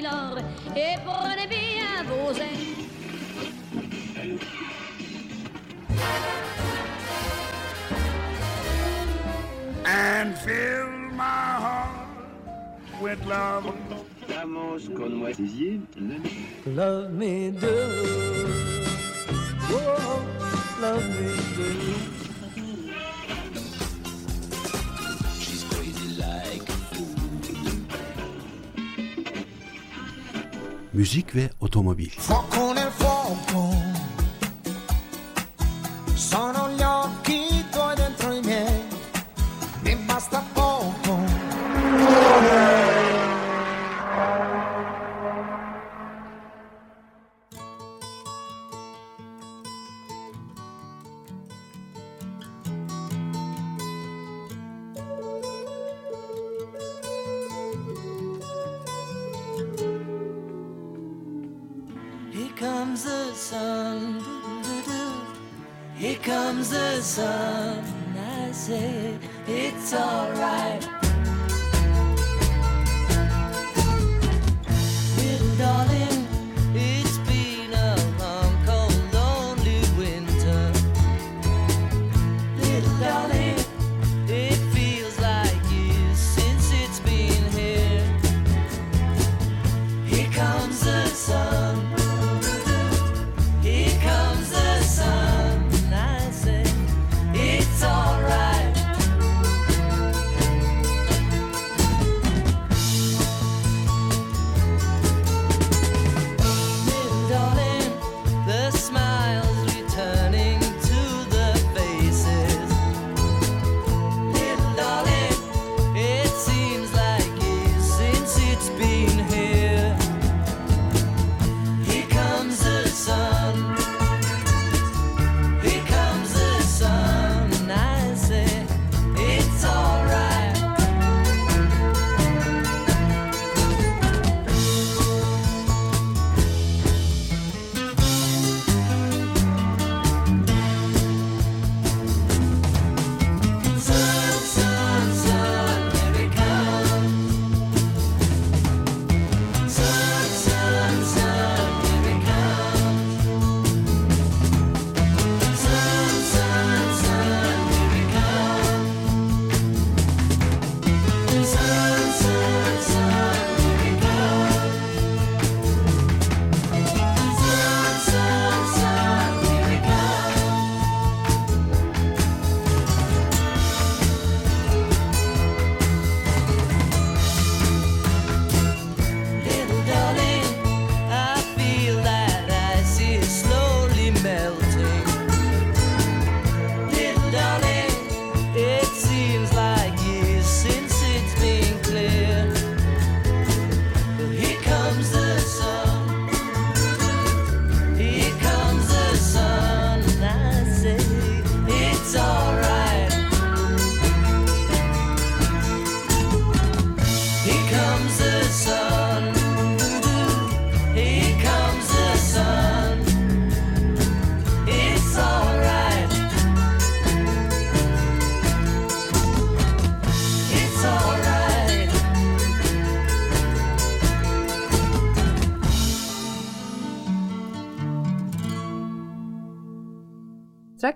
Milord et prenez bien vos ailes. And fill my heart with love. Vamos con moi. Love me do. Oh, love me do. Müzik ve otomobil. Fuoco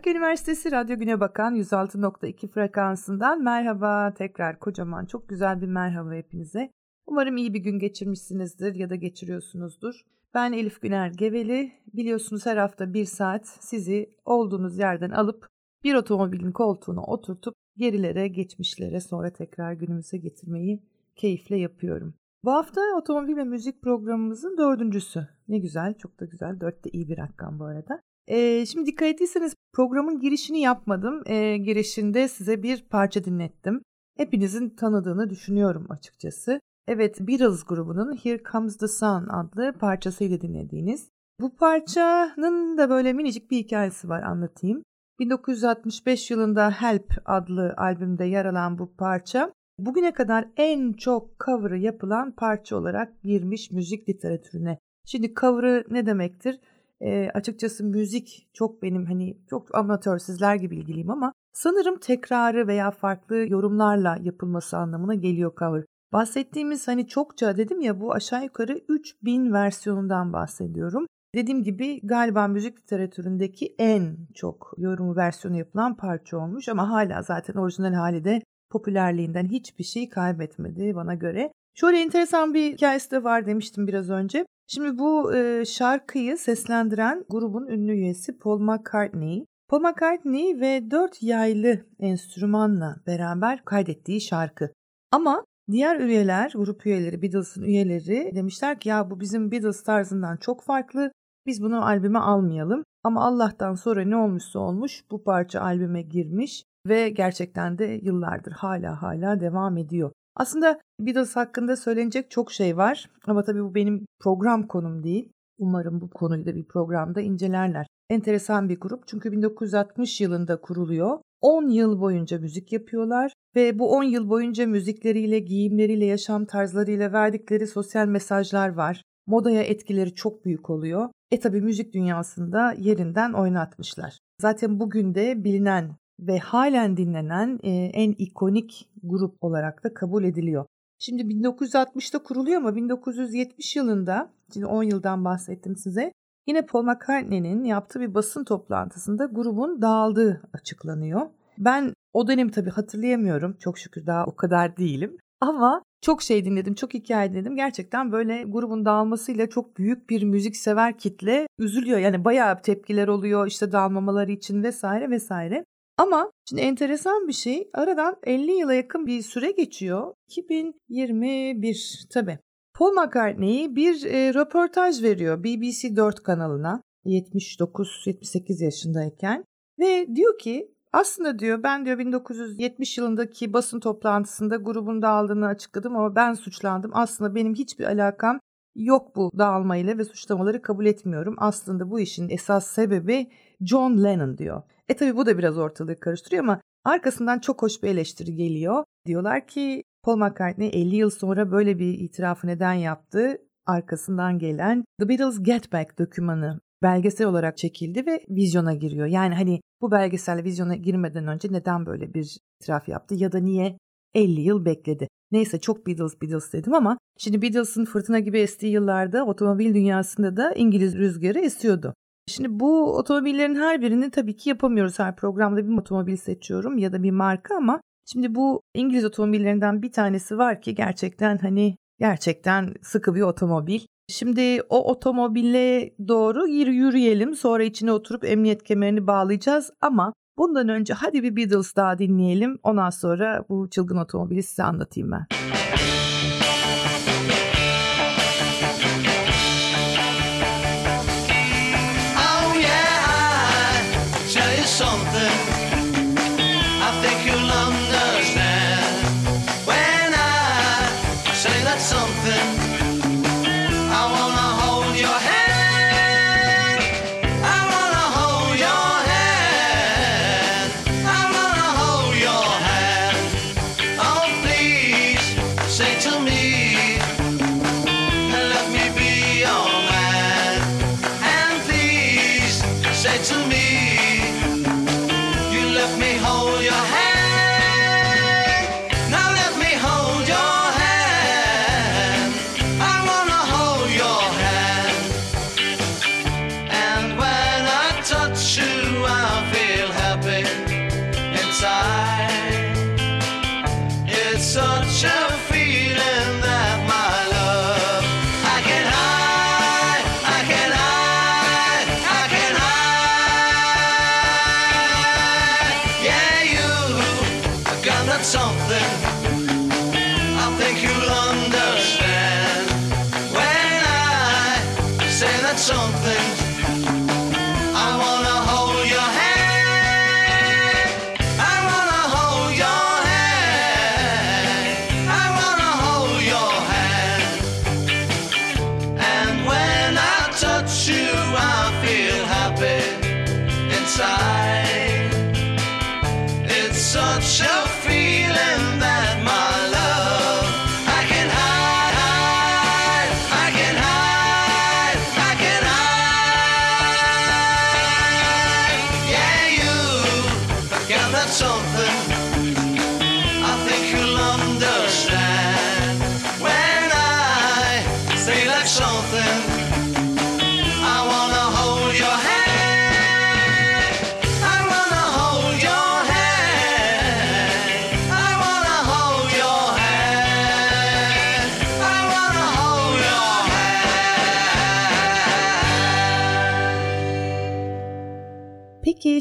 Trakya Üniversitesi Radyo Güne Bakan 106.2 frekansından merhaba tekrar kocaman çok güzel bir merhaba hepinize. Umarım iyi bir gün geçirmişsinizdir ya da geçiriyorsunuzdur. Ben Elif Güner Geveli. Biliyorsunuz her hafta bir saat sizi olduğunuz yerden alıp bir otomobilin koltuğuna oturtup gerilere, geçmişlere sonra tekrar günümüze getirmeyi keyifle yapıyorum. Bu hafta otomobil ve müzik programımızın dördüncüsü. Ne güzel, çok da güzel. Dört de iyi bir rakam bu arada. Ee, şimdi dikkat ettiyseniz programın girişini yapmadım. Ee, girişinde size bir parça dinlettim. Hepinizin tanıdığını düşünüyorum açıkçası. Evet Beatles grubunun Here Comes the Sun adlı parçasıyla dinlediğiniz. Bu parçanın da böyle minicik bir hikayesi var anlatayım. 1965 yılında Help adlı albümde yer alan bu parça bugüne kadar en çok cover'ı yapılan parça olarak girmiş müzik literatürüne. Şimdi cover'ı ne demektir? E, açıkçası müzik çok benim hani çok amatör sizler gibi ilgiliyim ama sanırım tekrarı veya farklı yorumlarla yapılması anlamına geliyor cover. Bahsettiğimiz hani çokça dedim ya bu aşağı yukarı 3000 versiyonundan bahsediyorum. Dediğim gibi galiba müzik literatüründeki en çok yorumu versiyonu yapılan parça olmuş ama hala zaten orijinal hali de popülerliğinden hiçbir şey kaybetmedi bana göre. Şöyle enteresan bir hikayesi de var demiştim biraz önce. Şimdi bu e, şarkıyı seslendiren grubun ünlü üyesi Paul McCartney. Paul McCartney ve dört yaylı enstrümanla beraber kaydettiği şarkı. Ama diğer üyeler, grup üyeleri, Beatles'ın üyeleri demişler ki ya bu bizim Beatles tarzından çok farklı. Biz bunu albüme almayalım. Ama Allah'tan sonra ne olmuşsa olmuş bu parça albüme girmiş ve gerçekten de yıllardır hala hala devam ediyor. Aslında Beatles hakkında söylenecek çok şey var ama tabii bu benim program konum değil. Umarım bu konuyu da bir programda incelerler. Enteresan bir grup çünkü 1960 yılında kuruluyor. 10 yıl boyunca müzik yapıyorlar ve bu 10 yıl boyunca müzikleriyle, giyimleriyle, yaşam tarzlarıyla verdikleri sosyal mesajlar var. Modaya etkileri çok büyük oluyor. E tabi müzik dünyasında yerinden oynatmışlar. Zaten bugün de bilinen ve halen dinlenen e, en ikonik grup olarak da kabul ediliyor. Şimdi 1960'da kuruluyor ama 1970 yılında, şimdi 10 yıldan bahsettim size, yine Paul McCartney'nin yaptığı bir basın toplantısında grubun dağıldığı açıklanıyor. Ben o dönemi tabii hatırlayamıyorum. Çok şükür daha o kadar değilim. Ama çok şey dinledim, çok hikaye dinledim. Gerçekten böyle grubun dağılmasıyla çok büyük bir müzik sever kitle üzülüyor. Yani bayağı tepkiler oluyor işte dağılmamaları için vesaire vesaire. Ama şimdi enteresan bir şey aradan 50 yıla yakın bir süre geçiyor. 2021 tabii. Paul McCartney bir e, röportaj veriyor BBC 4 kanalına 79-78 yaşındayken ve diyor ki aslında diyor ben diyor 1970 yılındaki basın toplantısında grubun dağıldığını açıkladım ama ben suçlandım. Aslında benim hiçbir alakam yok bu dağılmayla ve suçlamaları kabul etmiyorum. Aslında bu işin esas sebebi John Lennon diyor. E tabi bu da biraz ortalığı karıştırıyor ama arkasından çok hoş bir eleştiri geliyor. Diyorlar ki Paul McCartney 50 yıl sonra böyle bir itirafı neden yaptı? Arkasından gelen The Beatles Get Back dokümanı belgesel olarak çekildi ve vizyona giriyor. Yani hani bu belgesel vizyona girmeden önce neden böyle bir itiraf yaptı ya da niye 50 yıl bekledi. Neyse çok Beatles Beatles dedim ama şimdi Beatles'ın fırtına gibi estiği yıllarda otomobil dünyasında da İngiliz rüzgarı esiyordu. Şimdi bu otomobillerin her birini tabii ki yapamıyoruz. Her programda bir otomobil seçiyorum ya da bir marka ama şimdi bu İngiliz otomobillerinden bir tanesi var ki gerçekten hani gerçekten sıkı bir otomobil. Şimdi o otomobile doğru yürüyelim. Sonra içine oturup emniyet kemerini bağlayacağız ama bundan önce hadi bir Beatles daha dinleyelim. Ondan sonra bu çılgın otomobili size anlatayım ben.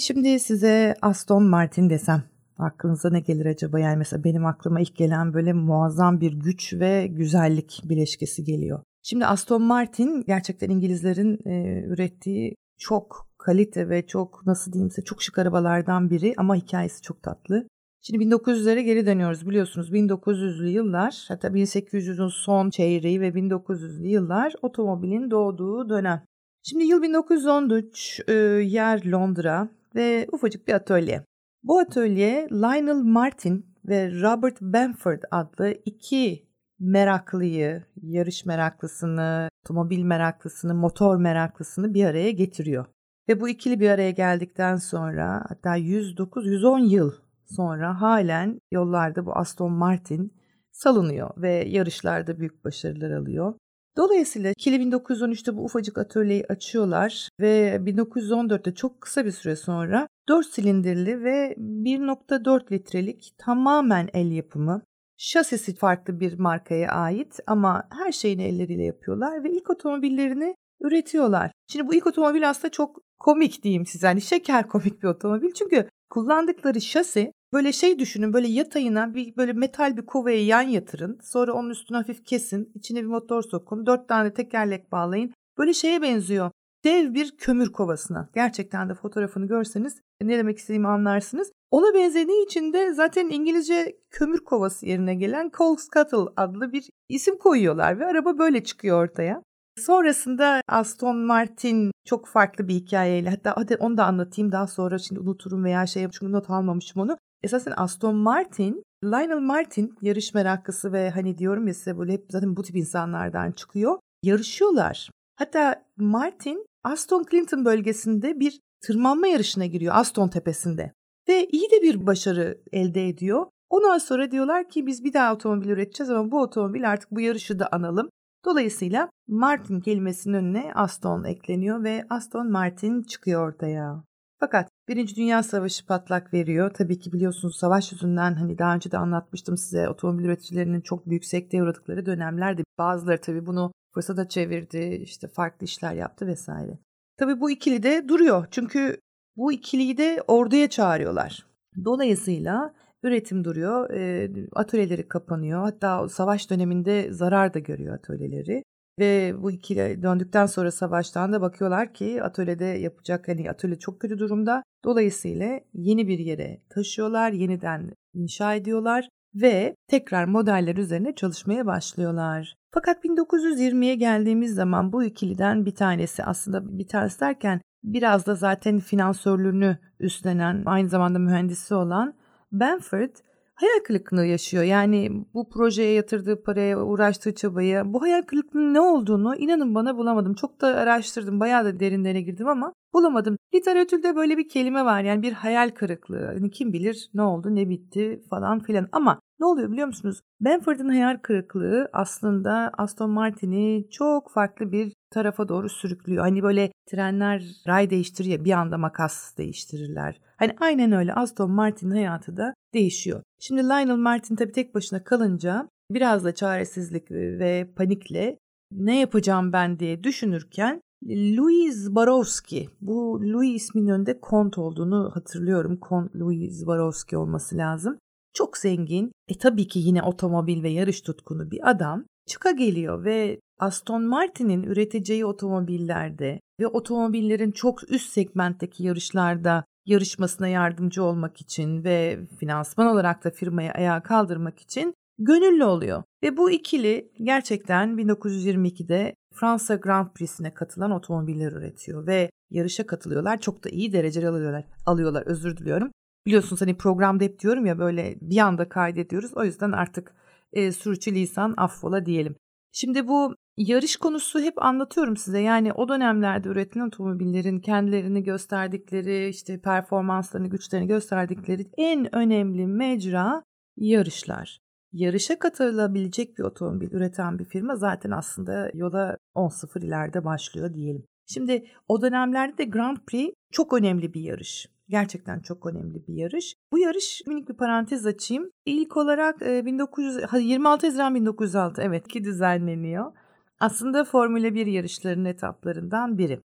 Şimdi size Aston Martin desem aklınıza ne gelir acaba? Yani mesela benim aklıma ilk gelen böyle muazzam bir güç ve güzellik bileşkesi geliyor. Şimdi Aston Martin gerçekten İngilizlerin e, ürettiği çok kalite ve çok nasıl diyeyim size çok şık arabalardan biri ama hikayesi çok tatlı. Şimdi 1900'lere geri dönüyoruz biliyorsunuz 1900'lü yıllar hatta 1800'ün son çeyreği ve 1900'lü yıllar otomobilin doğduğu dönem. Şimdi yıl 1913 e, yer Londra ve ufacık bir atölye. Bu atölye Lionel Martin ve Robert Benford adlı iki meraklıyı, yarış meraklısını, otomobil meraklısını, motor meraklısını bir araya getiriyor. Ve bu ikili bir araya geldikten sonra hatta 109-110 yıl sonra halen yollarda bu Aston Martin salınıyor ve yarışlarda büyük başarılar alıyor. Dolayısıyla ikili 1913'te bu ufacık atölyeyi açıyorlar ve 1914'te çok kısa bir süre sonra 4 silindirli ve 1.4 litrelik tamamen el yapımı şasisi farklı bir markaya ait ama her şeyini elleriyle yapıyorlar ve ilk otomobillerini üretiyorlar. Şimdi bu ilk otomobil aslında çok komik diyeyim size. Hani şeker komik bir otomobil. Çünkü kullandıkları şasi böyle şey düşünün böyle yatayına bir böyle metal bir kovaya yan yatırın. Sonra onun üstüne hafif kesin. içine bir motor sokun. Dört tane tekerlek bağlayın. Böyle şeye benziyor. Dev bir kömür kovasına. Gerçekten de fotoğrafını görseniz ne demek istediğimi anlarsınız. Ona benzediği için de zaten İngilizce kömür kovası yerine gelen coal scuttle adlı bir isim koyuyorlar ve araba böyle çıkıyor ortaya. Sonrasında Aston Martin çok farklı bir hikayeyle hatta hadi onu da anlatayım daha sonra şimdi unuturum veya şey çünkü not almamışım onu. Esasen Aston Martin, Lionel Martin yarış meraklısı ve hani diyorum ya size böyle hep zaten bu tip insanlardan çıkıyor. Yarışıyorlar. Hatta Martin Aston Clinton bölgesinde bir tırmanma yarışına giriyor Aston tepesinde. Ve iyi de bir başarı elde ediyor. Ondan sonra diyorlar ki biz bir daha otomobil üreteceğiz ama bu otomobil artık bu yarışı da analım. Dolayısıyla Martin kelimesinin önüne Aston ekleniyor ve Aston Martin çıkıyor ortaya. Fakat Birinci Dünya Savaşı patlak veriyor. Tabii ki biliyorsunuz savaş yüzünden hani daha önce de anlatmıştım size otomobil üreticilerinin çok büyük sekteye uğradıkları dönemlerde bazıları tabii bunu fırsata çevirdi, işte farklı işler yaptı vesaire. Tabii bu ikili de duruyor. Çünkü bu ikiliyi de orduya çağırıyorlar. Dolayısıyla üretim duruyor, atölyeleri kapanıyor. Hatta savaş döneminde zarar da görüyor atölyeleri. Ve bu ikili döndükten sonra savaştan da bakıyorlar ki atölyede yapacak hani atölye çok kötü durumda. Dolayısıyla yeni bir yere taşıyorlar, yeniden inşa ediyorlar ve tekrar modeller üzerine çalışmaya başlıyorlar. Fakat 1920'ye geldiğimiz zaman bu ikiliden bir tanesi aslında bir tanesi derken biraz da zaten finansörlüğünü üstlenen aynı zamanda mühendisi olan Benford hayal kırıklığı yaşıyor. Yani bu projeye yatırdığı paraya, uğraştığı çabaya bu hayal kırıklığının ne olduğunu inanın bana bulamadım. Çok da araştırdım, bayağı da derinlerine girdim ama bulamadım. Literatürde böyle bir kelime var yani bir hayal kırıklığı. Hani kim bilir ne oldu, ne bitti falan filan. Ama ne oluyor biliyor musunuz? Benford'un hayal kırıklığı aslında Aston Martin'i çok farklı bir tarafa doğru sürüklüyor. Hani böyle trenler ray değiştirir ya bir anda makas değiştirirler. Hani aynen öyle Aston Martin'in hayatı da değişiyor. Şimdi Lionel Martin tabii tek başına kalınca biraz da çaresizlik ve panikle ne yapacağım ben diye düşünürken Louis Barowski, bu Louis isminin önünde Kont olduğunu hatırlıyorum. Kont Louis Barowski olması lazım. Çok zengin, e tabii ki yine otomobil ve yarış tutkunu bir adam çıka geliyor ve Aston Martin'in üreteceği otomobillerde ve otomobillerin çok üst segmentteki yarışlarda yarışmasına yardımcı olmak için ve finansman olarak da firmayı ayağa kaldırmak için gönüllü oluyor. Ve bu ikili gerçekten 1922'de Fransa Grand Prix'sine katılan otomobiller üretiyor ve yarışa katılıyorlar. Çok da iyi dereceler alıyorlar. Alıyorlar özür diliyorum. Biliyorsunuz hani programda hep diyorum ya böyle bir anda kaydediyoruz. O yüzden artık e, lisan affola diyelim. Şimdi bu yarış konusu hep anlatıyorum size. Yani o dönemlerde üretilen otomobillerin kendilerini gösterdikleri, işte performanslarını, güçlerini gösterdikleri en önemli mecra yarışlar. Yarışa katılabilecek bir otomobil üreten bir firma zaten aslında yola 10-0 ileride başlıyor diyelim. Şimdi o dönemlerde de Grand Prix çok önemli bir yarış. Gerçekten çok önemli bir yarış. Bu yarış minik bir parantez açayım. İlk olarak 1900 26 Haziran 1906 evet ki düzenleniyor. Aslında Formula 1 yarışlarının etaplarından biri.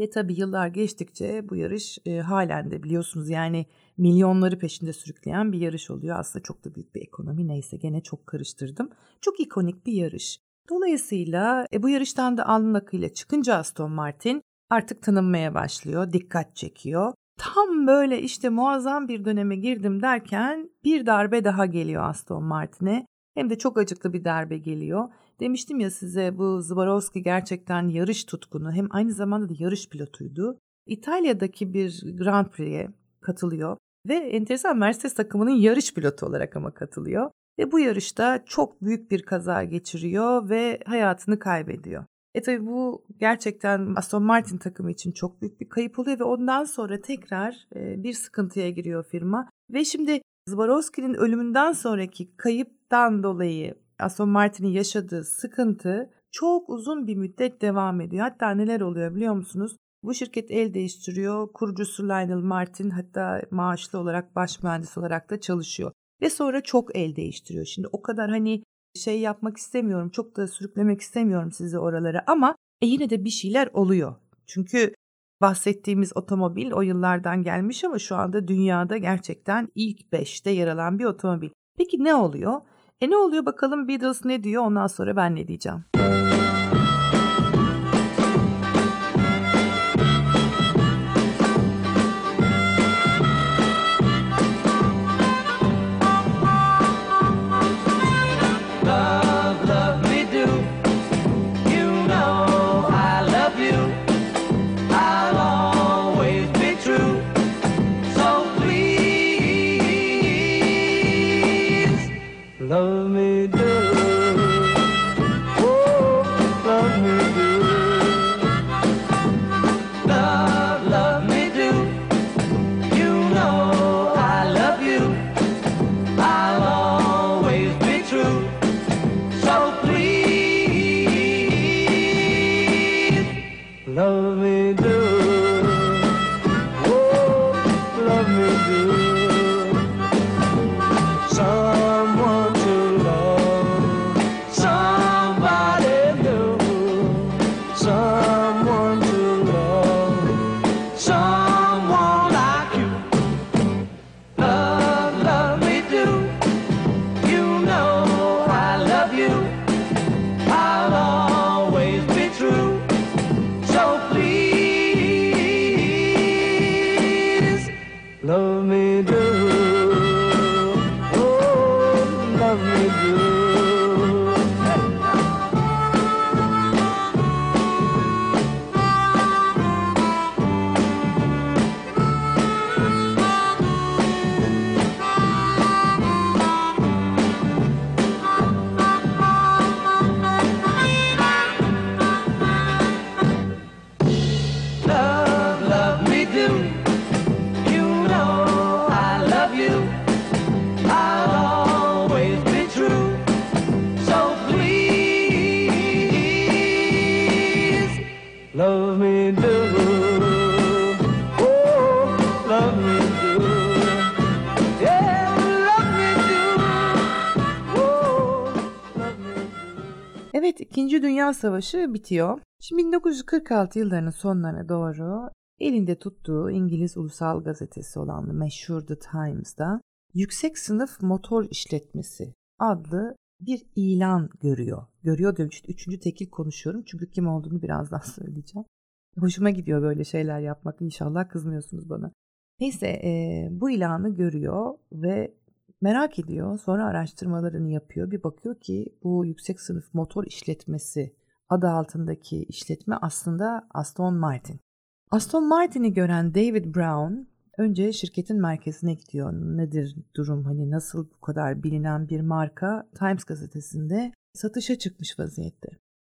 Ve tabii yıllar geçtikçe bu yarış e, halen de biliyorsunuz yani milyonları peşinde sürükleyen bir yarış oluyor. Aslında çok da büyük bir ekonomi neyse gene çok karıştırdım. Çok ikonik bir yarış. Dolayısıyla e, bu yarıştan da alnın akıyla çıkınca Aston Martin artık tanınmaya başlıyor, dikkat çekiyor. Tam böyle işte muazzam bir döneme girdim derken bir darbe daha geliyor Aston Martin'e. Hem de çok acıklı bir darbe geliyor. Demiştim ya size bu Zbarowski gerçekten yarış tutkunu hem aynı zamanda da yarış pilotuydu. İtalya'daki bir Grand Prix'e katılıyor ve enteresan Mercedes takımının yarış pilotu olarak ama katılıyor. Ve bu yarışta çok büyük bir kaza geçiriyor ve hayatını kaybediyor. E tabi bu gerçekten Aston Martin takımı için çok büyük bir kayıp oluyor ve ondan sonra tekrar e, bir sıkıntıya giriyor firma. Ve şimdi Zbarowski'nin ölümünden sonraki kayıptan dolayı Aston Martin'in yaşadığı sıkıntı çok uzun bir müddet devam ediyor. Hatta neler oluyor biliyor musunuz? Bu şirket el değiştiriyor. Kurucusu Lionel Martin hatta maaşlı olarak baş mühendis olarak da çalışıyor. Ve sonra çok el değiştiriyor. Şimdi o kadar hani şey yapmak istemiyorum. Çok da sürüklemek istemiyorum sizi oralara ama e yine de bir şeyler oluyor. Çünkü bahsettiğimiz otomobil o yıllardan gelmiş ama şu anda dünyada gerçekten ilk 5'te yer alan bir otomobil. Peki ne oluyor? E ne oluyor bakalım Beatles ne diyor ondan sonra ben ne diyeceğim. you. Savaşı bitiyor. Şimdi 1946 yıllarının sonlarına doğru elinde tuttuğu İngiliz ulusal gazetesi olan meşhur The Times'da yüksek sınıf motor işletmesi adlı bir ilan görüyor. Görüyor diyorum işte üçüncü tekil konuşuyorum çünkü kim olduğunu birazdan söyleyeceğim. Hoşuma gidiyor böyle şeyler yapmak inşallah kızmıyorsunuz bana. Neyse e, bu ilanı görüyor ve merak ediyor. Sonra araştırmalarını yapıyor. Bir bakıyor ki bu yüksek sınıf motor işletmesi adı altındaki işletme aslında Aston Martin. Aston Martin'i gören David Brown önce şirketin merkezine gidiyor. Nedir durum hani nasıl bu kadar bilinen bir marka Times gazetesinde satışa çıkmış vaziyette.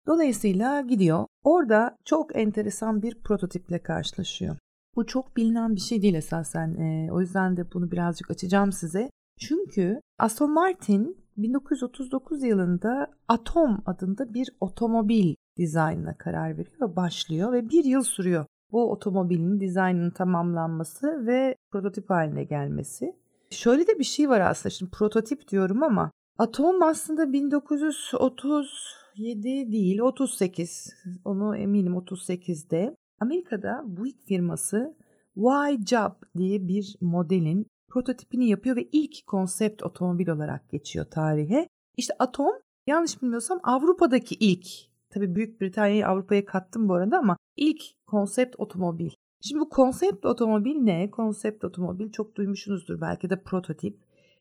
Dolayısıyla gidiyor. Orada çok enteresan bir prototiple karşılaşıyor. Bu çok bilinen bir şey değil esasen. Ee, o yüzden de bunu birazcık açacağım size. Çünkü Aston Martin 1939 yılında Atom adında bir otomobil dizaynına karar veriyor ve başlıyor ve bir yıl sürüyor bu otomobilin dizaynının tamamlanması ve prototip haline gelmesi. Şöyle de bir şey var aslında şimdi prototip diyorum ama Atom aslında 1937 değil 38 onu eminim 38'de Amerika'da Buick firması Y-Job diye bir modelin prototipini yapıyor ve ilk konsept otomobil olarak geçiyor tarihe. İşte Atom yanlış bilmiyorsam Avrupa'daki ilk, tabii Büyük Britanya'yı Avrupa'ya kattım bu arada ama ilk konsept otomobil. Şimdi bu konsept otomobil ne? Konsept otomobil çok duymuşsunuzdur belki de prototip.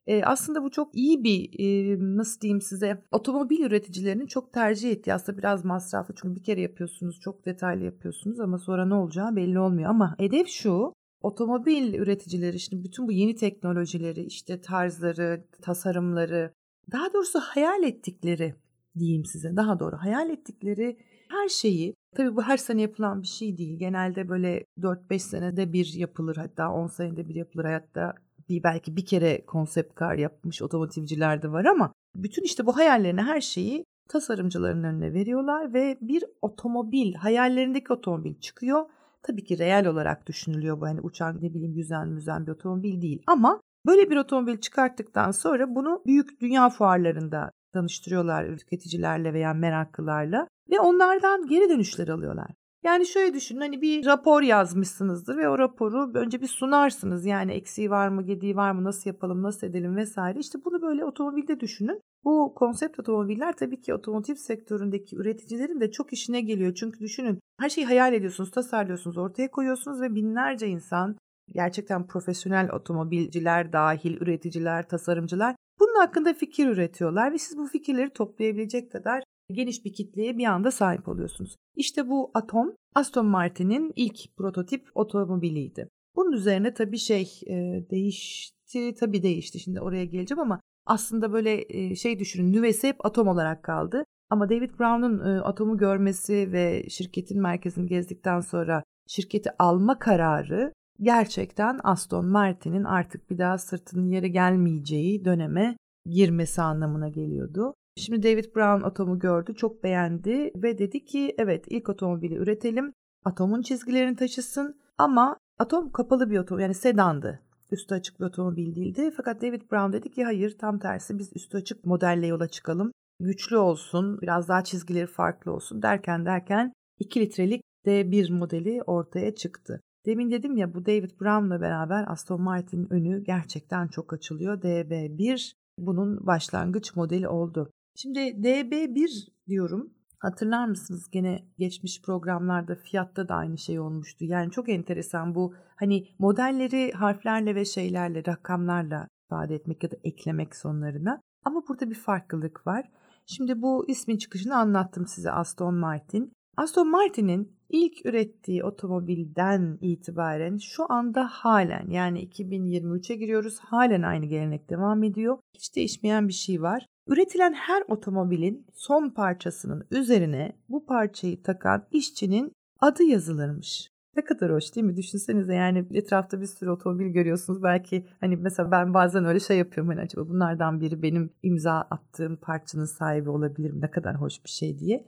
E, aslında bu çok iyi bir e, nasıl diyeyim size otomobil üreticilerinin çok tercih ettiği aslında biraz masraflı çünkü bir kere yapıyorsunuz çok detaylı yapıyorsunuz ama sonra ne olacağı belli olmuyor ama hedef şu otomobil üreticileri şimdi bütün bu yeni teknolojileri işte tarzları tasarımları daha doğrusu hayal ettikleri diyeyim size daha doğru hayal ettikleri her şeyi tabii bu her sene yapılan bir şey değil. Genelde böyle 4-5 senede bir yapılır hatta 10 senede bir yapılır hayatta bir belki bir kere konsept kar yapmış otomotivciler de var ama bütün işte bu hayallerini her şeyi tasarımcıların önüne veriyorlar ve bir otomobil hayallerindeki otomobil çıkıyor. Tabii ki reel olarak düşünülüyor bu hani uçan ne bileyim yüzen müzen bir otomobil değil ama böyle bir otomobil çıkarttıktan sonra bunu büyük dünya fuarlarında tanıştırıyorlar tüketicilerle veya meraklılarla ve onlardan geri dönüşler alıyorlar. Yani şöyle düşünün hani bir rapor yazmışsınızdır ve o raporu önce bir sunarsınız. Yani eksiği var mı, gediği var mı, nasıl yapalım, nasıl edelim vesaire. İşte bunu böyle otomobilde düşünün. Bu konsept otomobiller tabii ki otomotiv sektöründeki üreticilerin de çok işine geliyor. Çünkü düşünün her şeyi hayal ediyorsunuz, tasarlıyorsunuz, ortaya koyuyorsunuz ve binlerce insan gerçekten profesyonel otomobilciler dahil üreticiler, tasarımcılar bunun hakkında fikir üretiyorlar ve siz bu fikirleri toplayabilecek kadar geniş bir kitleye bir anda sahip oluyorsunuz. İşte bu Atom Aston Martin'in ilk prototip otomobiliydi. Bunun üzerine tabii şey e, değişti, tabii değişti. Şimdi oraya geleceğim ama aslında böyle e, şey düşünün nüvesi hep atom olarak kaldı. Ama David Brown'un e, atomu görmesi ve şirketin merkezini gezdikten sonra şirketi alma kararı gerçekten Aston Martin'in artık bir daha sırtının yere gelmeyeceği döneme girmesi anlamına geliyordu. Şimdi David Brown atomu gördü, çok beğendi ve dedi ki evet ilk otomobili üretelim. Atomun çizgilerini taşısın ama atom kapalı bir otomobil yani sedandı. Üstü açık bir otomobil değildi. Fakat David Brown dedi ki hayır tam tersi biz üstü açık modelle yola çıkalım. Güçlü olsun, biraz daha çizgileri farklı olsun derken derken 2 litrelik D1 modeli ortaya çıktı. Demin dedim ya bu David Brown'la beraber Aston Martin'in önü gerçekten çok açılıyor. DB1 bunun başlangıç modeli oldu. Şimdi DB1 diyorum. Hatırlar mısınız gene geçmiş programlarda fiyatta da aynı şey olmuştu. Yani çok enteresan bu hani modelleri harflerle ve şeylerle rakamlarla ifade etmek ya da eklemek sonlarına. Ama burada bir farklılık var. Şimdi bu ismin çıkışını anlattım size Aston Martin. Aston Martin'in ilk ürettiği otomobilden itibaren şu anda halen yani 2023'e giriyoruz halen aynı gelenek devam ediyor. Hiç değişmeyen bir şey var. Üretilen her otomobilin son parçasının üzerine bu parçayı takan işçinin adı yazılırmış. Ne kadar hoş değil mi? Düşünsenize yani etrafta bir sürü otomobil görüyorsunuz. Belki hani mesela ben bazen öyle şey yapıyorum. Hani acaba bunlardan biri benim imza attığım parçanın sahibi olabilir mi? Ne kadar hoş bir şey diye.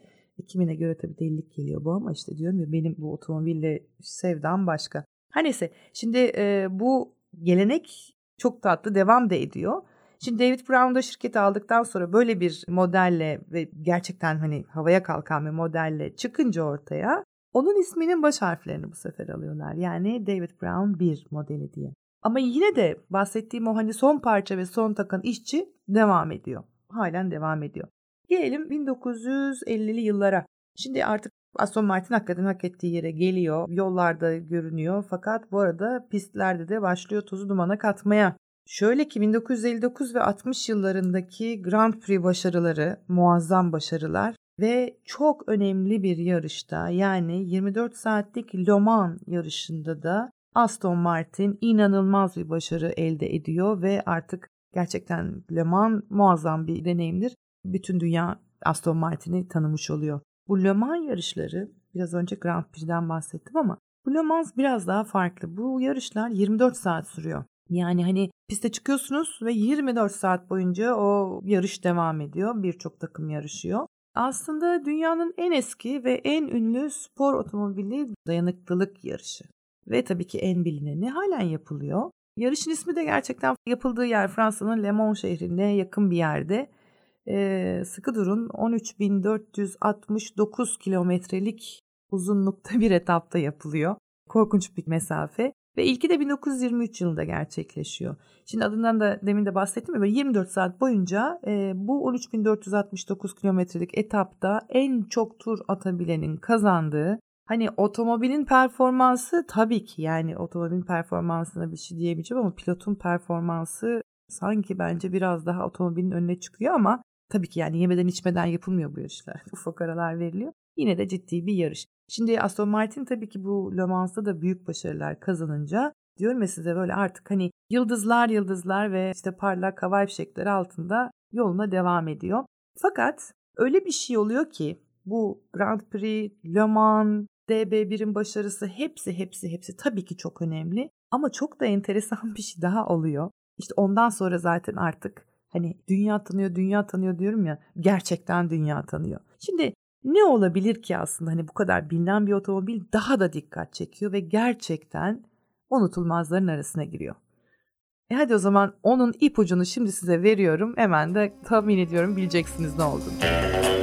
Kimine göre tabii delilik geliyor bu ama işte diyorum ya benim bu otomobille sevdam başka. Her neyse şimdi e, bu gelenek çok tatlı devam da ediyor. Şimdi David Brown da şirketi aldıktan sonra böyle bir modelle ve gerçekten hani havaya kalkan bir modelle çıkınca ortaya onun isminin baş harflerini bu sefer alıyorlar. Yani David Brown 1 modeli diye. Ama yine de bahsettiğim o hani son parça ve son takan işçi devam ediyor. Halen devam ediyor. Gelelim 1950'li yıllara. Şimdi artık Aston Martin hakikaten hak ettiği yere geliyor. Yollarda görünüyor. Fakat bu arada pistlerde de başlıyor tozu dumana katmaya. Şöyle ki 1959 ve 60 yıllarındaki Grand Prix başarıları muazzam başarılar ve çok önemli bir yarışta yani 24 saatlik Le Mans yarışında da Aston Martin inanılmaz bir başarı elde ediyor ve artık gerçekten Le Mans muazzam bir deneyimdir. Bütün dünya Aston Martin'i tanımış oluyor. Bu Le Mans yarışları biraz önce Grand Prix'den bahsettim ama bu Le Mans biraz daha farklı. Bu yarışlar 24 saat sürüyor. Yani hani piste çıkıyorsunuz ve 24 saat boyunca o yarış devam ediyor. Birçok takım yarışıyor. Aslında dünyanın en eski ve en ünlü spor otomobili dayanıklılık yarışı. Ve tabii ki en bilineni halen yapılıyor. Yarışın ismi de gerçekten yapıldığı yer Fransa'nın Le Mans şehrine yakın bir yerde. Ee, sıkı durun 13.469 kilometrelik uzunlukta bir etapta yapılıyor. Korkunç bir mesafe. Ve ilki de 1923 yılında gerçekleşiyor. Şimdi adından da demin de bahsettim ya böyle 24 saat boyunca e, bu 13.469 kilometrelik etapta en çok tur atabilenin kazandığı Hani otomobilin performansı tabii ki yani otomobilin performansına bir şey diyemeyeceğim ama pilotun performansı sanki bence biraz daha otomobilin önüne çıkıyor ama tabii ki yani yemeden içmeden yapılmıyor bu yarışlar. Ufak aralar veriliyor. Yine de ciddi bir yarış. Şimdi Aston Martin tabii ki bu Le Mans'ta da büyük başarılar kazanınca diyorum ya size böyle artık hani yıldızlar yıldızlar ve işte parlak hava fişekleri altında yoluna devam ediyor. Fakat öyle bir şey oluyor ki bu Grand Prix, Le Mans, DB1'in başarısı hepsi hepsi hepsi tabii ki çok önemli. Ama çok da enteresan bir şey daha oluyor. İşte ondan sonra zaten artık hani dünya tanıyor, dünya tanıyor diyorum ya gerçekten dünya tanıyor. Şimdi ne olabilir ki aslında hani bu kadar bilinen bir otomobil daha da dikkat çekiyor ve gerçekten unutulmazların arasına giriyor. E hadi o zaman onun ipucunu şimdi size veriyorum. Hemen de tahmin ediyorum bileceksiniz ne olduğunu.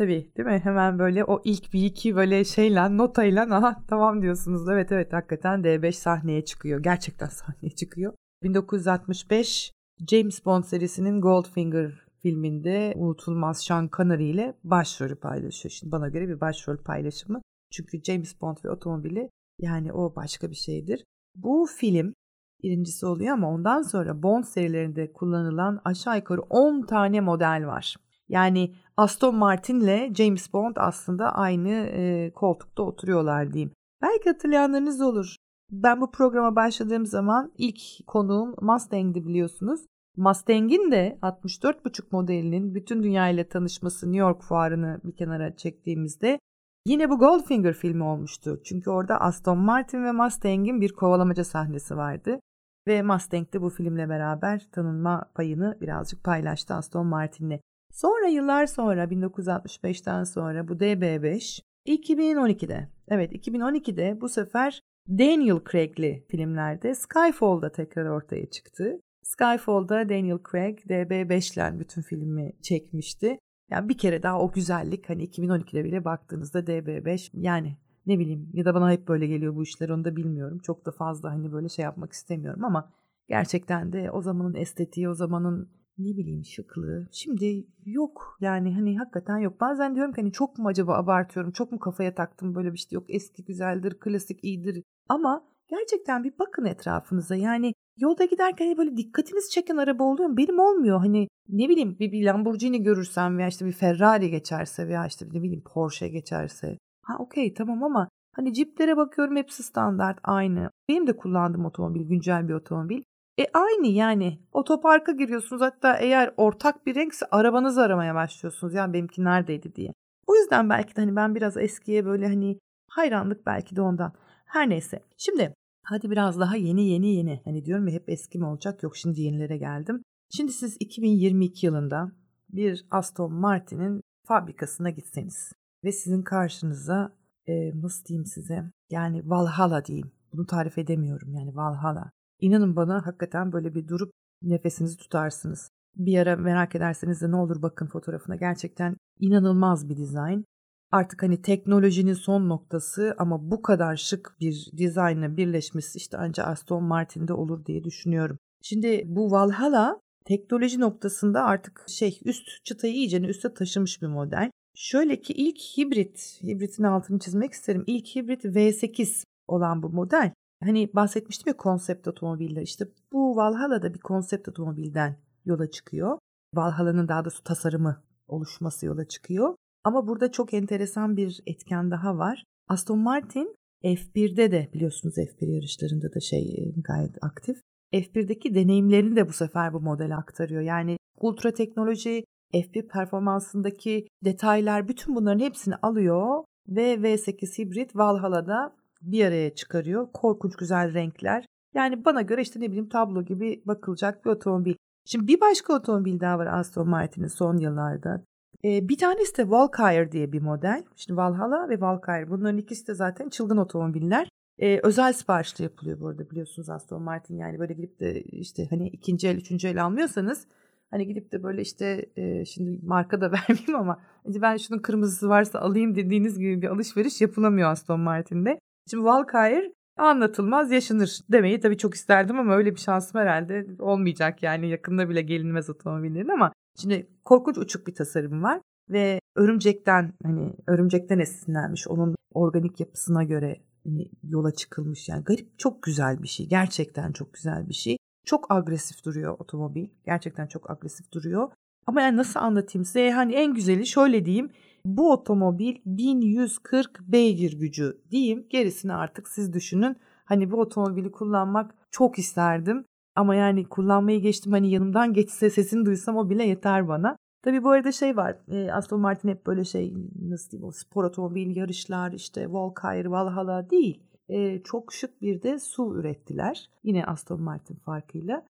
Tabii değil mi? Hemen böyle o ilk bir iki böyle şeyle notayla aha tamam diyorsunuz. Evet evet hakikaten D5 sahneye çıkıyor. Gerçekten sahneye çıkıyor. 1965 James Bond serisinin Goldfinger filminde unutulmaz Sean Connery ile başrolü paylaşıyor. Şimdi bana göre bir başrol paylaşımı. Çünkü James Bond ve otomobili yani o başka bir şeydir. Bu film birincisi oluyor ama ondan sonra Bond serilerinde kullanılan aşağı yukarı 10 tane model var. Yani Aston Martin ile James Bond aslında aynı e, koltukta oturuyorlar diyeyim. Belki hatırlayanlarınız olur. Ben bu programa başladığım zaman ilk konuğum Mustang'di biliyorsunuz. Mustang'in de 64.5 modelinin bütün dünya ile tanışması New York fuarını bir kenara çektiğimizde yine bu Goldfinger filmi olmuştu. Çünkü orada Aston Martin ve Mustang'in bir kovalamaca sahnesi vardı. Ve Mustang de bu filmle beraber tanınma payını birazcık paylaştı Aston Martin'le. Sonra yıllar sonra 1965'ten sonra bu DB5 2012'de evet 2012'de bu sefer Daniel Craig'li filmlerde Skyfall'da tekrar ortaya çıktı. Skyfall'da Daniel Craig DB5'le bütün filmi çekmişti. Yani bir kere daha o güzellik hani 2012'de bile baktığınızda DB5 yani ne bileyim ya da bana hep böyle geliyor bu işler onu da bilmiyorum. Çok da fazla hani böyle şey yapmak istemiyorum ama gerçekten de o zamanın estetiği, o zamanın ne bileyim şıklığı. Şimdi yok yani hani hakikaten yok. Bazen diyorum ki hani çok mu acaba abartıyorum? Çok mu kafaya taktım böyle bir şey yok. Eski güzeldir, klasik iyidir. Ama gerçekten bir bakın etrafınıza. Yani yolda giderken hani böyle dikkatinizi çeken araba oluyor mu? Benim olmuyor. Hani ne bileyim bir, bir Lamborghini görürsem veya işte bir Ferrari geçerse veya işte ne bileyim Porsche geçerse. Ha okey tamam ama hani ciplere bakıyorum hepsi standart aynı. Benim de kullandığım otomobil güncel bir otomobil. E aynı yani otoparka giriyorsunuz hatta eğer ortak bir renkse arabanızı aramaya başlıyorsunuz. Yani benimki neredeydi diye. O yüzden belki de hani ben biraz eskiye böyle hani hayranlık belki de ondan. Her neyse. Şimdi hadi biraz daha yeni yeni yeni. Hani diyorum ya hep eski mi olacak? Yok şimdi yenilere geldim. Şimdi siz 2022 yılında bir Aston Martin'in fabrikasına gitseniz ve sizin karşınıza e, nasıl diyeyim size yani Valhalla diyeyim. Bunu tarif edemiyorum yani Valhalla. İnanın bana hakikaten böyle bir durup nefesinizi tutarsınız. Bir ara merak ederseniz de ne olur bakın fotoğrafına gerçekten inanılmaz bir dizayn. Artık hani teknolojinin son noktası ama bu kadar şık bir dizaynla birleşmesi işte ancak Aston Martin'de olur diye düşünüyorum. Şimdi bu Valhalla teknoloji noktasında artık şey üst çıtayı iyice üste taşımış bir model. Şöyle ki ilk hibrit, hibritin altını çizmek isterim. İlk hibrit V8 olan bu model Hani bahsetmiştim ya konsept otomobiller işte bu Valhalla'da bir konsept otomobilden yola çıkıyor. Valhalla'nın daha doğrusu tasarımı oluşması yola çıkıyor. Ama burada çok enteresan bir etken daha var. Aston Martin F1'de de biliyorsunuz F1 yarışlarında da şey e, gayet aktif. F1'deki deneyimlerini de bu sefer bu modele aktarıyor. Yani ultra teknoloji, F1 performansındaki detaylar bütün bunların hepsini alıyor ve V8 hibrit Valhalla'da bir araya çıkarıyor. Korkunç güzel renkler. Yani bana göre işte ne bileyim tablo gibi bakılacak bir otomobil. Şimdi bir başka otomobil daha var Aston Martin'in son yıllarda. E, bir tanesi de Valkyrie diye bir model. Şimdi Valhalla ve Valkyrie bunların ikisi de zaten çılgın otomobiller. E, özel siparişle yapılıyor bu arada biliyorsunuz Aston Martin yani böyle gidip de işte hani ikinci el üçüncü el almıyorsanız hani gidip de böyle işte e, şimdi marka da vermeyeyim ama hani ben şunun kırmızısı varsa alayım dediğiniz gibi bir alışveriş yapılamıyor Aston Martin'de. Şimdi Valkyrie anlatılmaz yaşanır demeyi tabii çok isterdim ama öyle bir şansım herhalde olmayacak yani yakında bile gelinmez otomobillerin ama şimdi korkunç uçuk bir tasarım var ve örümcekten hani örümcekten esinlenmiş onun organik yapısına göre hani yola çıkılmış yani garip çok güzel bir şey gerçekten çok güzel bir şey. Çok agresif duruyor otomobil gerçekten çok agresif duruyor. Ama yani nasıl anlatayım size? Hani en güzeli şöyle diyeyim bu otomobil 1140 beygir gücü diyeyim. Gerisini artık siz düşünün. Hani bu otomobili kullanmak çok isterdim. Ama yani kullanmayı geçtim hani yanımdan geçse sesini duysam o bile yeter bana. Tabii bu arada şey var. E, Aston Martin hep böyle şey nasıl diyeyim o spor otomobil yarışlar işte Valkyrie, Valhalla değil. E, çok şık bir de su ürettiler. Yine Aston Martin farkıyla.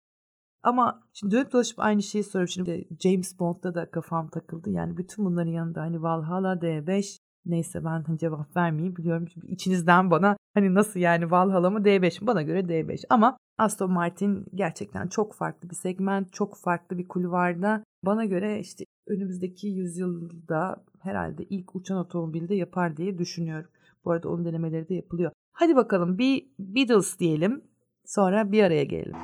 Ama şimdi dönüp dolaşıp aynı şeyi soruyorum. Şimdi James Bond'da da kafam takıldı. Yani bütün bunların yanında hani Valhalla D5 neyse ben hani cevap vermeyeyim biliyorum. Çünkü içinizden bana hani nasıl yani Valhalla mı D5 mi? Bana göre D5 ama Aston Martin gerçekten çok farklı bir segment, çok farklı bir kulvarda. Bana göre işte önümüzdeki yüzyılda herhalde ilk uçan otomobilde yapar diye düşünüyorum. Bu arada onun denemeleri de yapılıyor. Hadi bakalım bir Beatles diyelim. Sonra bir araya gelelim.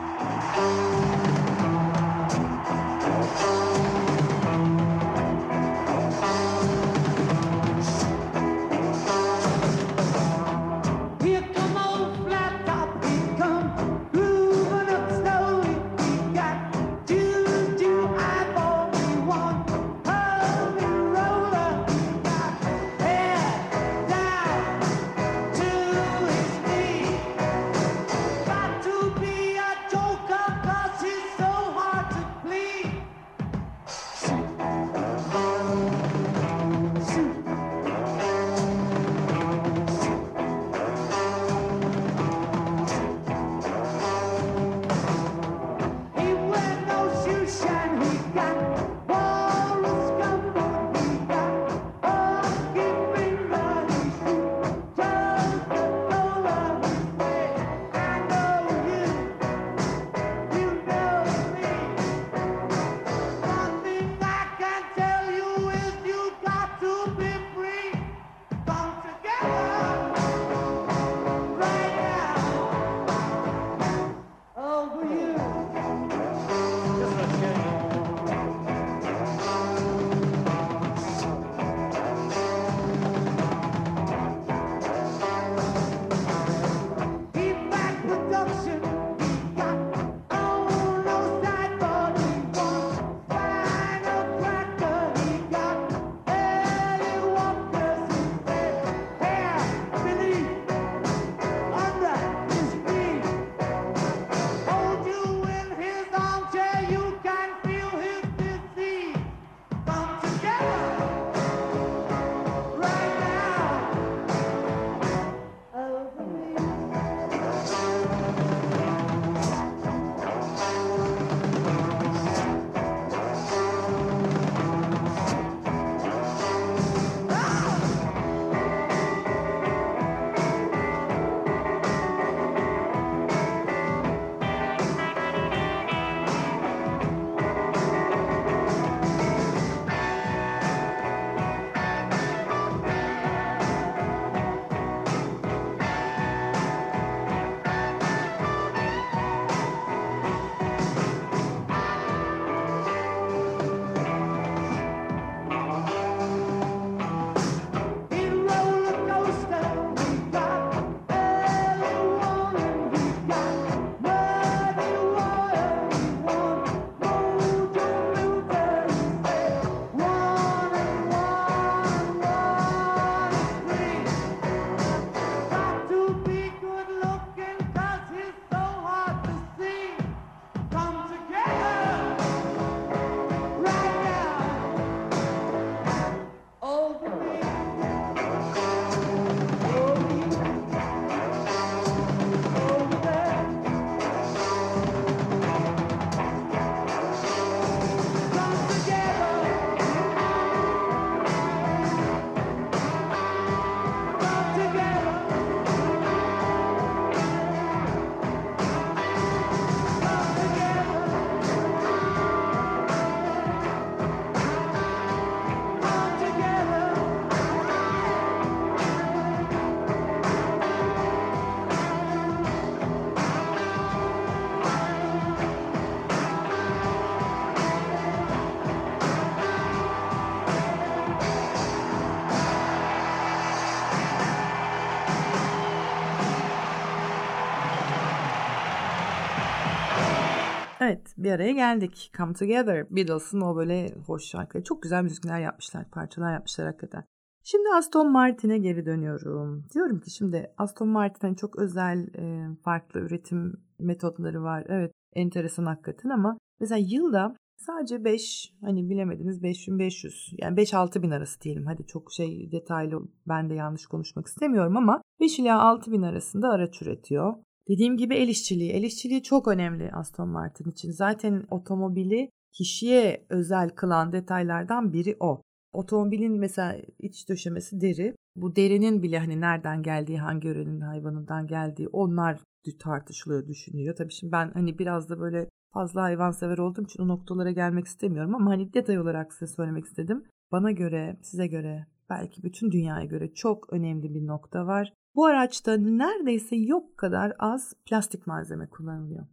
Bir araya geldik. Come Together. Beatles'ın o böyle hoş şarkıları. Çok güzel müzikler yapmışlar. Parçalar yapmışlar hakikaten. Şimdi Aston Martin'e geri dönüyorum. Diyorum ki şimdi Aston Martin'in çok özel e, farklı üretim metotları var. Evet enteresan hakikaten ama mesela yılda sadece 5 hani bilemediniz 5500 yani 5-6 bin arası diyelim. Hadi çok şey detaylı ben de yanlış konuşmak istemiyorum ama 5 ila 6 bin arasında araç üretiyor. Dediğim gibi el işçiliği. El işçiliği çok önemli Aston Martin için. Zaten otomobili kişiye özel kılan detaylardan biri o. Otomobilin mesela iç döşemesi deri. Bu derinin bile hani nereden geldiği, hangi öğrenin hayvanından geldiği onlar tartışılıyor, düşünülüyor. Tabii şimdi ben hani biraz da böyle fazla hayvansever olduğum için o noktalara gelmek istemiyorum ama hani detay olarak size söylemek istedim. Bana göre, size göre, belki bütün dünyaya göre çok önemli bir nokta var. Bu araçta neredeyse yok kadar az plastik malzeme kullanılıyor.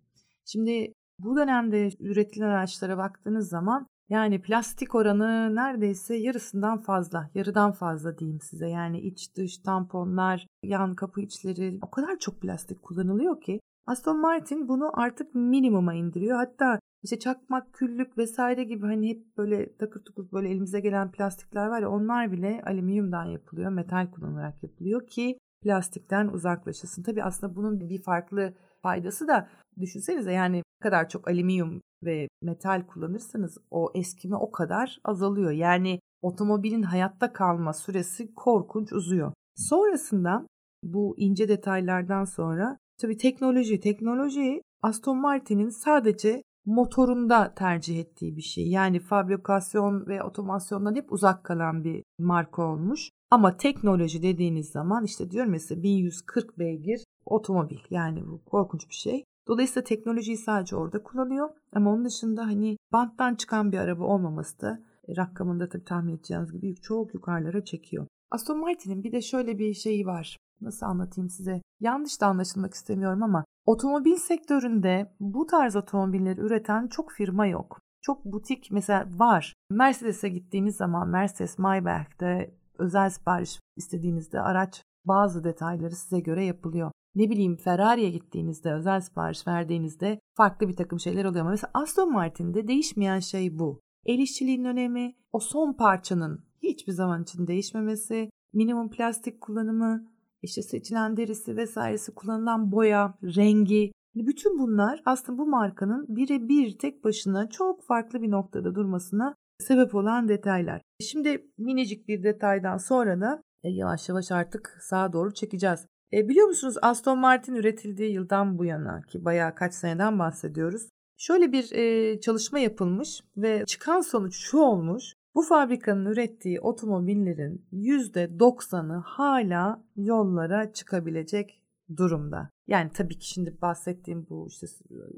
Şimdi bu dönemde üretilen araçlara baktığınız zaman yani plastik oranı neredeyse yarısından fazla, yarıdan fazla diyeyim size. Yani iç dış tamponlar, yan kapı içleri o kadar çok plastik kullanılıyor ki Aston Martin bunu artık minimuma indiriyor. Hatta işte çakmak, küllük vesaire gibi hani hep böyle takır tukur böyle elimize gelen plastikler var ya onlar bile alüminyumdan yapılıyor, metal kullanılarak yapılıyor ki plastikten uzaklaşılsın. Tabii aslında bunun bir farklı faydası da düşünsenize yani ne kadar çok alüminyum ve metal kullanırsanız o eskime o kadar azalıyor. Yani otomobilin hayatta kalma süresi korkunç uzuyor. Sonrasında bu ince detaylardan sonra tabii teknoloji, teknoloji Aston Martin'in sadece motorunda tercih ettiği bir şey. Yani fabrikasyon ve otomasyondan hep uzak kalan bir marka olmuş. Ama teknoloji dediğiniz zaman işte diyorum mesela 1140 beygir otomobil yani bu korkunç bir şey. Dolayısıyla teknolojiyi sadece orada kullanıyor. Ama onun dışında hani banttan çıkan bir araba olmaması da e, rakamında tabii tahmin edeceğiniz gibi çok yukarılara çekiyor. Aston Martin'in bir de şöyle bir şeyi var. Nasıl anlatayım size? Yanlış da anlaşılmak istemiyorum ama otomobil sektöründe bu tarz otomobilleri üreten çok firma yok. Çok butik mesela var. Mercedes'e gittiğiniz zaman Mercedes Maybach'te özel sipariş istediğinizde araç bazı detayları size göre yapılıyor. Ne bileyim Ferrari'ye gittiğinizde özel sipariş verdiğinizde farklı bir takım şeyler oluyor ama mesela Aston Martin'de değişmeyen şey bu. El işçiliğinin önemi, o son parçanın hiçbir zaman için değişmemesi, minimum plastik kullanımı, işte seçilen derisi vesairesi kullanılan boya, rengi. Bütün bunlar aslında bu markanın birebir tek başına çok farklı bir noktada durmasına sebep olan detaylar. Şimdi minicik bir detaydan sonra da e, yavaş yavaş artık sağa doğru çekeceğiz. E, biliyor musunuz Aston Martin üretildiği yıldan bu yana ki bayağı kaç seneden bahsediyoruz. Şöyle bir e, çalışma yapılmış ve çıkan sonuç şu olmuş. Bu fabrikanın ürettiği otomobillerin %90'ı hala yollara çıkabilecek durumda. Yani tabii ki şimdi bahsettiğim bu işte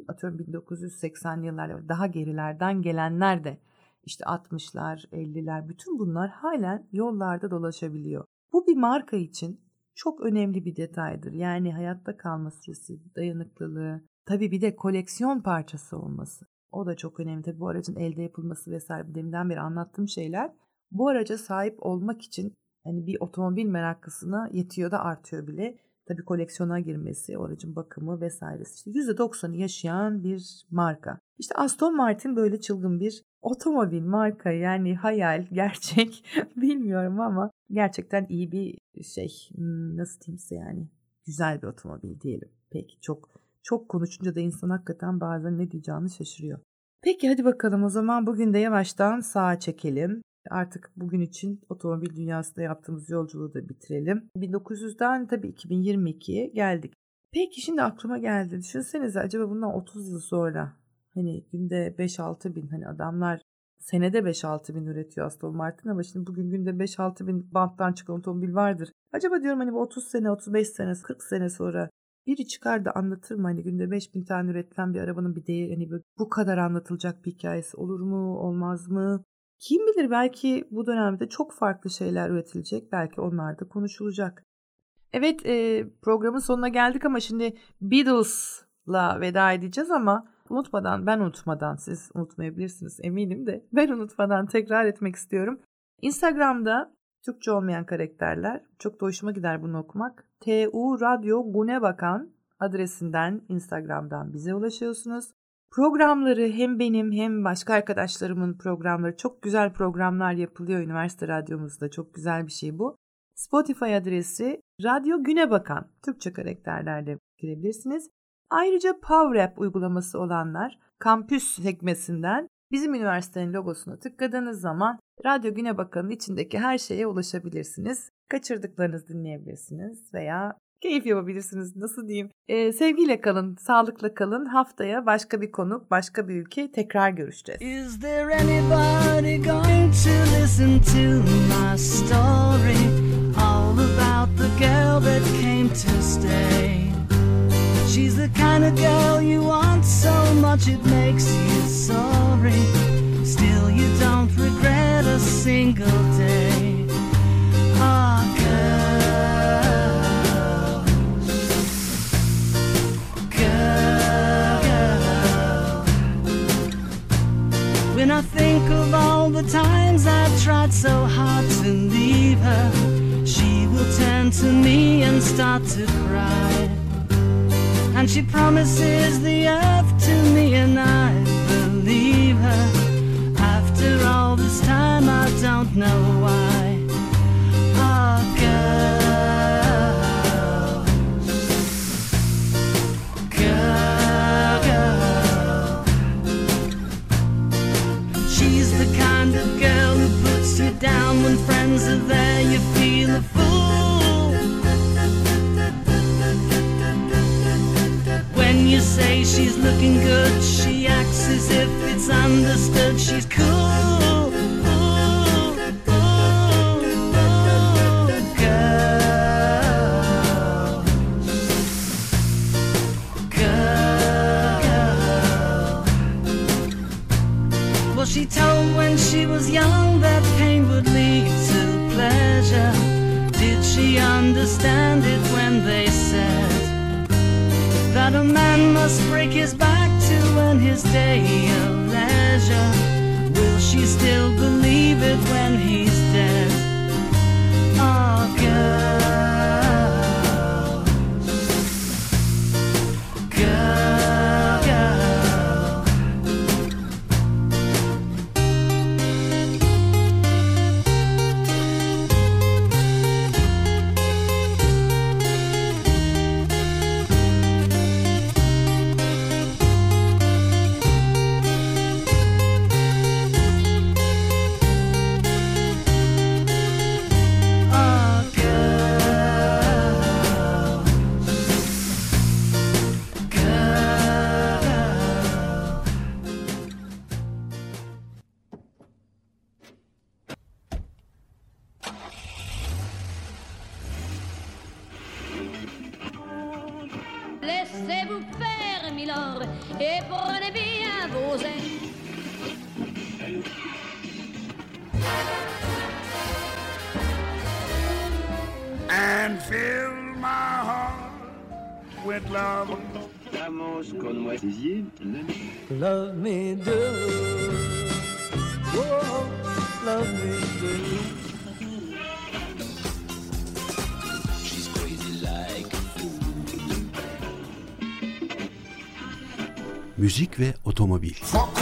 atıyorum 1980'li yıllar daha gerilerden gelenler de işte 60'lar, 50'ler bütün bunlar halen yollarda dolaşabiliyor. Bu bir marka için çok önemli bir detaydır. Yani hayatta kalma süresi, dayanıklılığı, tabii bir de koleksiyon parçası olması. O da çok önemli. Tabii bu aracın elde yapılması vesaire deminden beri anlattığım şeyler bu araca sahip olmak için hani bir otomobil meraklısına yetiyor da artıyor bile. Tabii koleksiyona girmesi, aracın bakımı vesairesi. İşte %90'ı yaşayan bir marka. İşte Aston Martin böyle çılgın bir otomobil marka yani hayal, gerçek bilmiyorum ama gerçekten iyi bir şey. Hmm, nasıl diyeyim size yani güzel bir otomobil diyelim. Peki çok çok konuşunca da insan hakikaten bazen ne diyeceğini şaşırıyor. Peki hadi bakalım o zaman bugün de yavaştan sağa çekelim. Artık bugün için otomobil dünyasında yaptığımız yolculuğu da bitirelim. 1900'den tabii 2022'ye geldik. Peki şimdi aklıma geldi. Düşünsenize acaba bundan 30 yıl sonra hani günde 5-6 bin hani adamlar senede 5-6 bin üretiyor Aston Martin ama şimdi bugün günde 5-6 bin banttan çıkan otomobil vardır. Acaba diyorum hani bu 30 sene, 35 sene, 40 sene sonra biri çıkar da anlatır mı hani günde 5 bin tane üretilen bir arabanın bir değeri hani bu kadar anlatılacak bir hikayesi olur mu olmaz mı? Kim bilir belki bu dönemde çok farklı şeyler üretilecek. Belki onlar da konuşulacak. Evet e, programın sonuna geldik ama şimdi Beatles'la veda edeceğiz ama unutmadan ben unutmadan siz unutmayabilirsiniz eminim de ben unutmadan tekrar etmek istiyorum. Instagram'da Türkçe olmayan karakterler çok da hoşuma gider bunu okumak. TU Radyo Gune Bakan adresinden Instagram'dan bize ulaşıyorsunuz. Programları hem benim hem başka arkadaşlarımın programları çok güzel programlar yapılıyor üniversite radyomuzda. Çok güzel bir şey bu. Spotify adresi Radyo Güne Bakan. Türkçe karakterlerle girebilirsiniz. Ayrıca PowerApp uygulaması olanlar kampüs sekmesinden bizim üniversitenin logosuna tıkladığınız zaman Radyo Güne Bakan'ın içindeki her şeye ulaşabilirsiniz. Kaçırdıklarınızı dinleyebilirsiniz veya keyif yapabilirsiniz. Nasıl diyeyim? Ee, sevgiyle kalın, sağlıkla kalın. Haftaya başka bir konuk, başka bir ülke tekrar görüşeceğiz. Is there anybody going to listen to my story? All about the girl that came to stay. She's the kind of girl you want so much it makes you sorry. Still, you don't regret a single day. Ah, girl. Girl, girl. When I think of all the times I've tried so hard to leave her, she will turn to me and start to cry. And she promises the earth to me, and I believe her. After all this time, I don't know say she's looking good, she acts as if it's understood. She's cool. Break his back to earn his day of leisure? Will she still believe it when he's Müzik ve otomobil. On